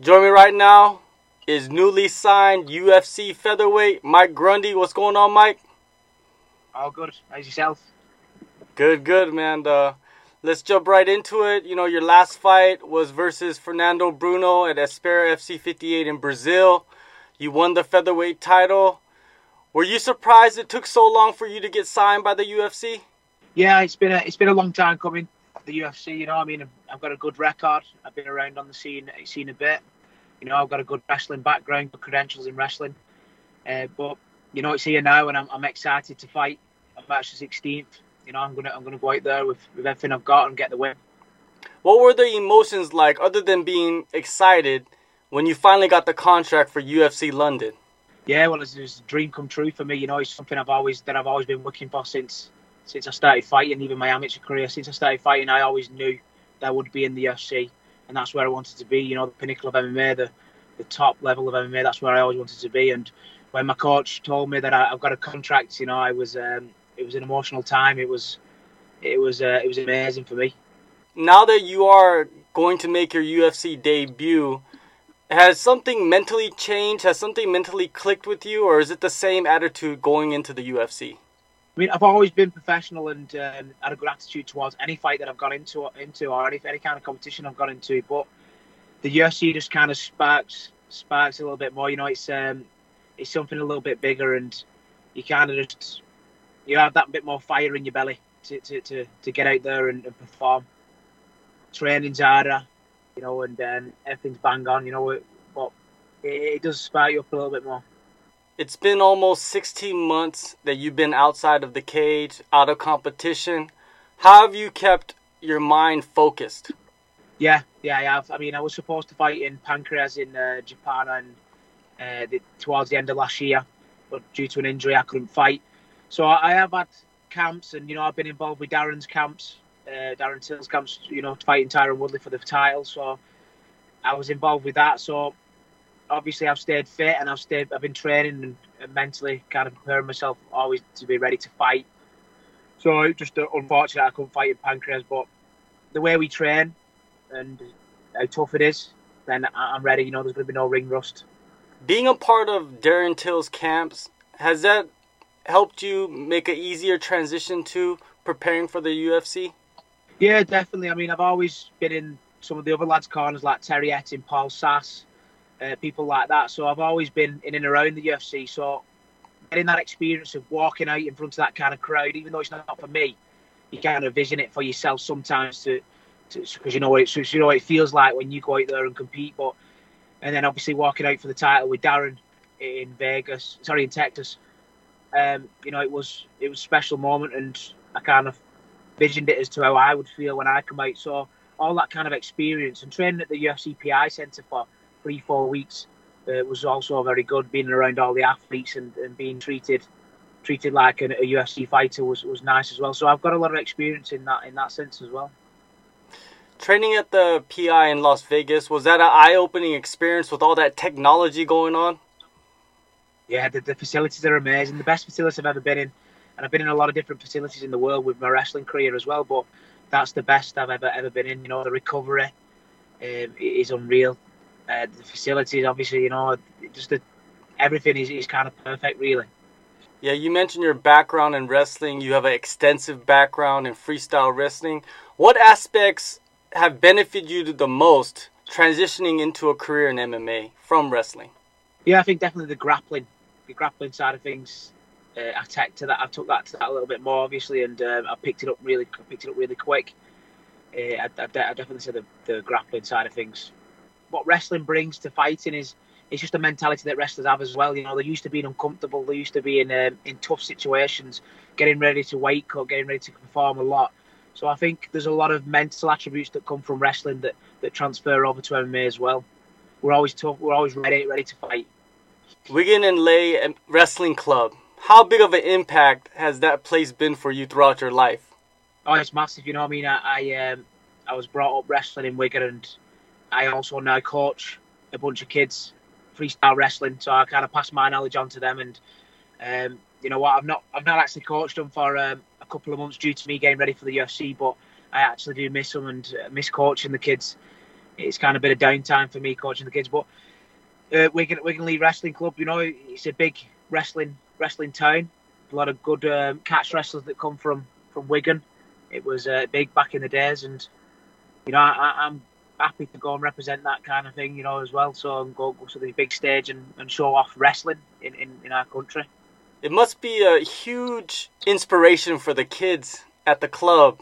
Join me right now is newly signed UFC featherweight Mike Grundy. What's going on, Mike? All good. How's yourself? Good, good, man. Uh, let's jump right into it. You know, your last fight was versus Fernando Bruno at Aspera FC 58 in Brazil. You won the featherweight title. Were you surprised it took so long for you to get signed by the UFC? Yeah, it's been a it's been a long time coming. The UFC, you know, I mean, I've got a good record. I've been around on the scene, seen a bit. You know, I've got a good wrestling background, good credentials in wrestling. Uh, but you know, it's here now, and I'm, I'm excited to fight on March the 16th. You know, I'm gonna I'm gonna go out there with, with everything I've got and get the win. What were the emotions like, other than being excited, when you finally got the contract for UFC London? Yeah, well, it's, it's a dream come true for me. You know, it's something I've always that I've always been working for since since I started fighting, even my amateur career. Since I started fighting, I always knew that I would be in the UFC, and that's where I wanted to be. You know, the pinnacle of MMA, the the top level of MMA. That's where I always wanted to be. And when my coach told me that I, have got a contract, you know, I was um, it was an emotional time. It was it was uh, it was amazing for me. Now that you are going to make your UFC debut, has something mentally changed? Has something mentally clicked with you, or is it the same attitude going into the UFC? I mean, I've always been professional and um, had a good attitude towards any fight that I've gone into, into or any any kind of competition I've gone into. But the UFC just kind of sparks sparks a little bit more. You know, it's um, it's something a little bit bigger, and you kind of just you have that bit more fire in your belly to to, to, to get out there and, and perform. Training's harder, you know, and then everything's bang on, you know, but it, it does spark you up a little bit more. It's been almost 16 months that you've been outside of the cage, out of competition. How have you kept your mind focused? Yeah, yeah, I have. I mean, I was supposed to fight in Pancrase in uh, Japan and uh, the, towards the end of last year, but due to an injury, I couldn't fight. So I have had camps, and you know, I've been involved with Darren's camps, uh, Darren Till's camps, you know, fighting Tyron Woodley for the title. So I was involved with that. So obviously, I've stayed fit and I've stayed. I've been training and, mentally kind of preparing myself always to be ready to fight. So just uh, unfortunate I couldn't fight in Pancrase, but the way we train and how tough it is, then I'm ready. You know, there's going to be no ring rust. Being a part of Darren Till's camps, has that helped you make an easier transition to preparing for the UFC? Yeah, definitely. I mean, I've always been in some of the other lads' corners like Terry Etim, Paul Sass, uh, people like that. So I've always been in and around the UFC. So getting that experience of walking out in front of that kind of crowd, even though it's not for me, you kind of vision it for yourself sometimes to because you know what it, you know what it feels like when you go out there and compete. But and then obviously walking out for the title with Darren in Vegas, sorry in Texas, um, you know it was it was a special moment, and I kind of visioned it as to how I would feel when I come out. So all that kind of experience and training at the UFC PI Centre for three four weeks uh, was also very good. Being around all the athletes and, and being treated treated like a, a UFC fighter was, was nice as well. So I've got a lot of experience in that in that sense as well. Training at the PI in Las Vegas, was that an eye opening experience with all that technology going on? Yeah, the, the facilities are amazing. The best facilities I've ever been in. And I've been in a lot of different facilities in the world with my wrestling career as well, but that's the best I've ever ever been in. You know, the recovery um, is unreal. Uh, the facilities, obviously, you know, just the, everything is, is kind of perfect, really. Yeah, you mentioned your background in wrestling. You have an extensive background in freestyle wrestling. What aspects have benefited you the most transitioning into a career in MMA from wrestling? Yeah, I think definitely the grappling, the grappling side of things. Uh, I took to that. I took that to that a little bit more, obviously, and um, I picked it up really, picked it up really quick. Uh, I, I, I, definitely said the, the grappling side of things. What wrestling brings to fighting is it's just a mentality that wrestlers have as well. You know, they're used to being uncomfortable. They're used to being um, in tough situations, getting ready to wake up, getting ready to perform a lot. So I think there's a lot of mental attributes that come from wrestling that, that transfer over to MMA as well. We're always tough. We're always ready, ready to fight. Wigan and Leigh Wrestling Club. How big of an impact has that place been for you throughout your life? Oh, it's massive. You know, what I mean, I I, um, I was brought up wrestling in Wigan, and I also now coach a bunch of kids freestyle wrestling. So I kind of pass my knowledge on to them, and um, you know what, I've not I've not actually coached them for um, a couple of months due to me getting ready for the UFC, but I actually do miss them and uh, miss coaching the kids. it's kind of a bit of downtime for me coaching the kids. But uh, Wigan Wigan Leigh Wrestling Club, you know, it's a big wrestling wrestling town. A lot of good um, catch wrestlers that come from from Wigan. It was uh, big back in the days, and you know, I, I'm happy to go and represent that kind of thing, you know, as well. So and go, go to the big stage and, and show off wrestling in, in, in our country. It must be a huge inspiration for the kids at the club.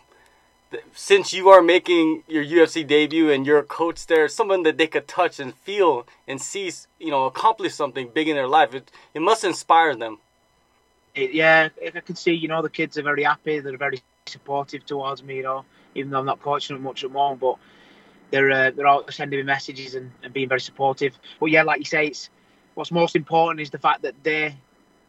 Since you are making your UFC debut and you're a coach there, someone that they could touch and feel and see, you know, accomplish something big in their life, it, it must inspire them. It, yeah, I can see, you know, the kids are very happy. They're very supportive towards me, you know, even though I'm not coaching them much at the moment. But they're uh, they're all sending me messages and, and being very supportive. But yeah, like you say, it's what's most important is the fact that they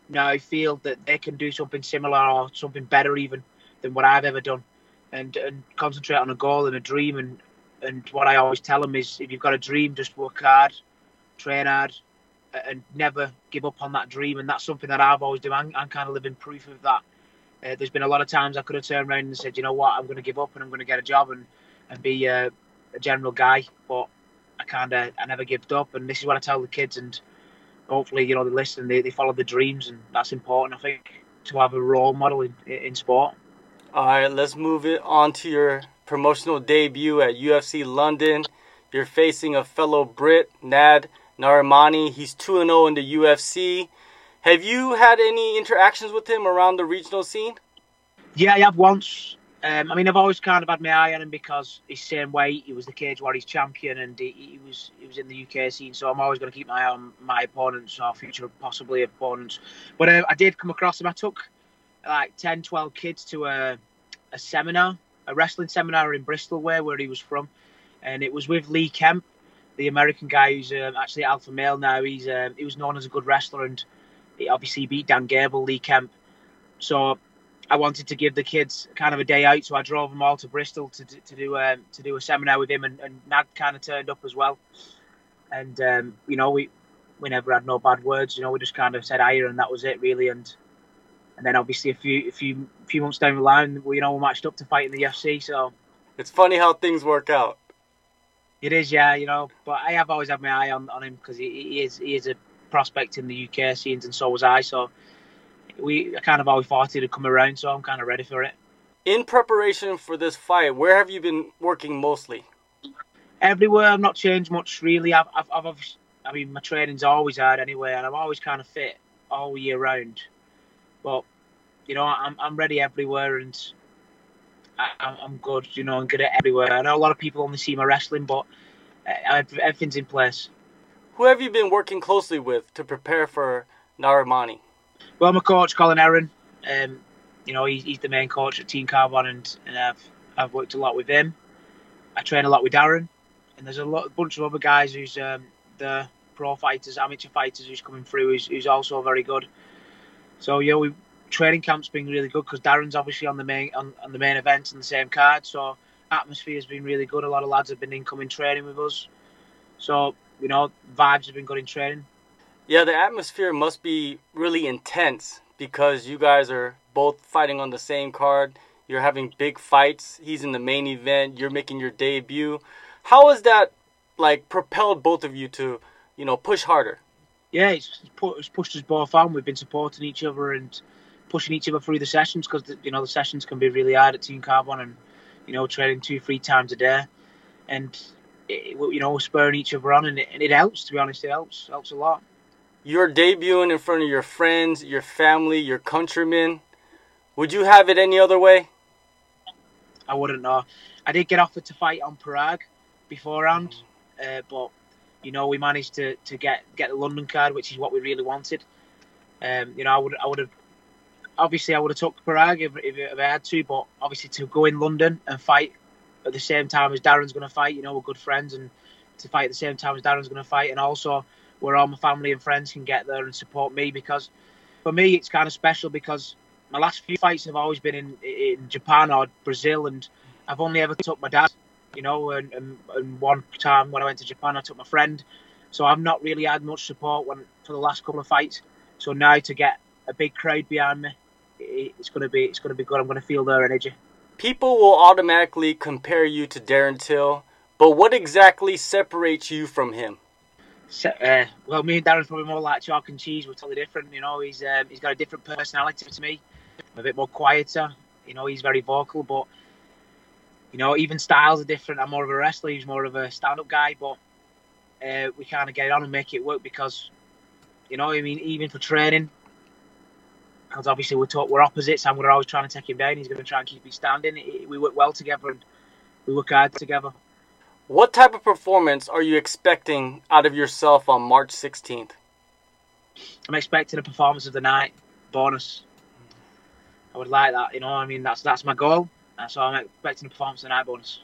now feel that they can do something similar or something better even than what I've ever done, and and concentrate on a goal and a dream. And and what I always tell them is, if you've got a dream, just work hard, train hard, and never give up on that dream. And that's something that I've always done. I'm, I'm kind of living proof of that. Uh, there's been a lot of times I could have turned around and said, you know what, I'm going to give up and I'm going to get a job and and be uh, a general guy, but I kind of I never gave up, and this is what I tell the kids, and hopefully you know they listen, they, they follow the dreams, and that's important. I think to have a role model in, in sport. All right, let's move it on to your promotional debut at UFC London. You're facing a fellow Brit, Nad Narimani. He's 2 0 in the UFC. Have you had any interactions with him around the regional scene? Yeah, I have once. Um, I mean, I've always kind of had my eye on him because he's same weight. He was the Cage Warriors champion, and he, he was he was in the UK scene. So I'm always going to keep my eye on my opponents or future possibly opponents. But uh, I did come across him. I took like 10, 12 kids to a a seminar, a wrestling seminar in Bristol, where where he was from, and it was with Lee Kemp, the American guy who's um, actually alpha male now. He's um, he was known as a good wrestler, and he obviously beat Dan Gable, Lee Kemp. So I wanted to give the kids kind of a day out, so I drove them all to Bristol to, to, to do um, to do a seminar with him, and, and Nad kind of turned up as well. And um, you know, we we never had no bad words. You know, we just kind of said hi, and that was it really. And and then obviously a few a few few months down the line, we you know we matched up to fight in the UFC. So it's funny how things work out. It is, yeah, you know. But I have always had my eye on, on him because he, he is he is a prospect in the UK scenes, and so was I. So we I kind of always thought it'd come around, so I'm kind of ready for it. In preparation for this fight, where have you been working mostly? Everywhere. I've not changed much really. I've, I've, I've I mean, my training's always hard anyway, and I'm always kind of fit all year round. But you know, I'm I'm ready everywhere, and I, am good. You know, I'm good at everywhere. I know a lot of people only see my wrestling, but uh, everything's in place. Who have you been working closely with to prepare for Narimani? Well, my coach, Colin Heron, um, you know, he's, he's the main coach at Team Kaobon, and, and I've I've worked a lot with him. I train a lot with Darren, and there's a lot, a bunch of other guys who's um, the pro fighters, amateur fighters who's coming through, who's, who's also very good. So yeah, we training camp's been really good because Darren's obviously on the main on, on the main events on the same card. So atmosphere's been really good. A lot of lads have been incoming training with us. So you know, vibes have been good in training. Yeah, the atmosphere must be really intense because you guys are both fighting on the same card. You're having big fights. He's in the main event. You're making your debut. How has that like propelled both of you to, you know, push harder? Yeah, it's, it's pushed us both on. We've been supporting each other and pushing each other through the sessions because you know the sessions can be really hard at Team Kaobon and you know training two, three times a day, and it, you know spurring each other on and it, and it helps. To be honest, it helps helps a lot you're debuting in front of your friends, your family, your countrymen. Would you have it any other way? I wouldn't know. I did get offered to fight on Prague beforehand, uh, but you know we managed to, to get get the London card, which is what we really wanted. Um, you know, I would I would have obviously I would have took Prague if, if, if I had to, but obviously to go in London and fight at the same time as Darren's going to fight, you know, we're good friends, and to fight at the same time as Darren's going to fight, and also where all my family and friends can get there and support me because for me it's kind of special because my last few fights have always been in in Japan or Brazil and I've only ever took my dad you know and, and, and one time when I went to Japan I took my friend. So I've not really had much support when for the last couple of fights. So now to get a big crowd behind me it's to be it's to be good. I'm to feel their energy. People will automatically compare you to Darren Till But what exactly separates you from him? Uh, well, me and Darren's probably more like chalk and cheese. We're totally different. You know, he's um, he's got a different personality to me. I'm a bit more quieter. You know, he's very vocal, but you know, even styles are different. I'm more of a wrestler. He's more of a stand-up guy, but uh, we kind of get on and make it work because, you know, I mean, even for training, because obviously we're we're opposites. and we're always trying to take him down. He's going to try and keep me standing. We work well together and we work hard together. What type of performance are you expecting out of yourself on March 16th? I'm expecting a performance of the night bonus. I would like that. You know, I mean, that's that's my goal. and So I'm expecting a performance of the night bonus.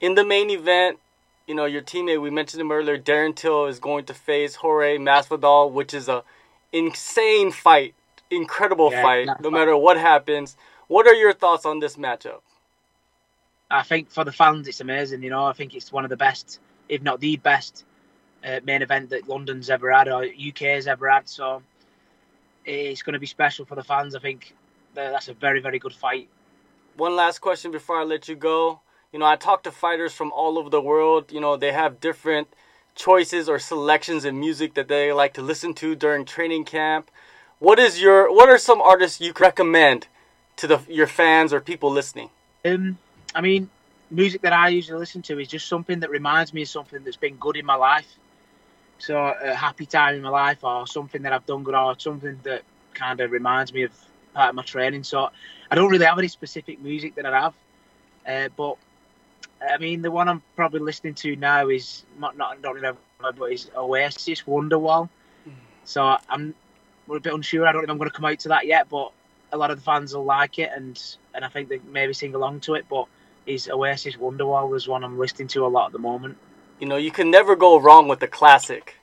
In the main event, you know, your teammate, we mentioned him earlier, Darren Till is going to face Jorge Masvidal, which is a insane fight, incredible yeah, fight, no fun. matter what happens. What are your thoughts on this matchup? I think for the fans, it's amazing. You know, I think it's one of the best, if not the best, uh, main event that London's ever had or UK has ever had. So it's going to be special for the fans. I think that's a very, very good fight. One last question before I let you go. You know, I talk to fighters from all over the world. You know, they have different choices or selections in music that they like to listen to during training camp. What is your what are some artists you recommend to the your fans or people listening? Um, I mean, music that I usually listen to is just something that reminds me of something that's been good in my life. So a happy time in my life, or something that I've done good, or something that kind of reminds me of part of my training. So I don't really have any specific music that I have, uh, but I mean the one I'm probably listening to now is not not don't remember, but is Oasis Wonderwall. Mm. So I'm we're a bit unsure. I don't know if I'm going to come out to that yet, but a lot of the fans will like it, and and I think they maybe sing along to it. But is Oasis Wonderwall is one I'm listening to a lot at the moment. You know, you can never go wrong with the classic.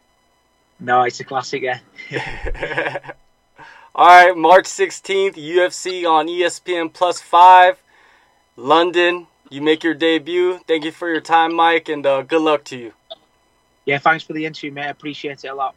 No, it's a classic, yeah. All right, March 16th, UFC on ESPN Plus 5, London. You make your debut. Thank you for your time, Mike, and uh, good luck to you. Yeah, thanks for the interview, mate. I appreciate it a lot.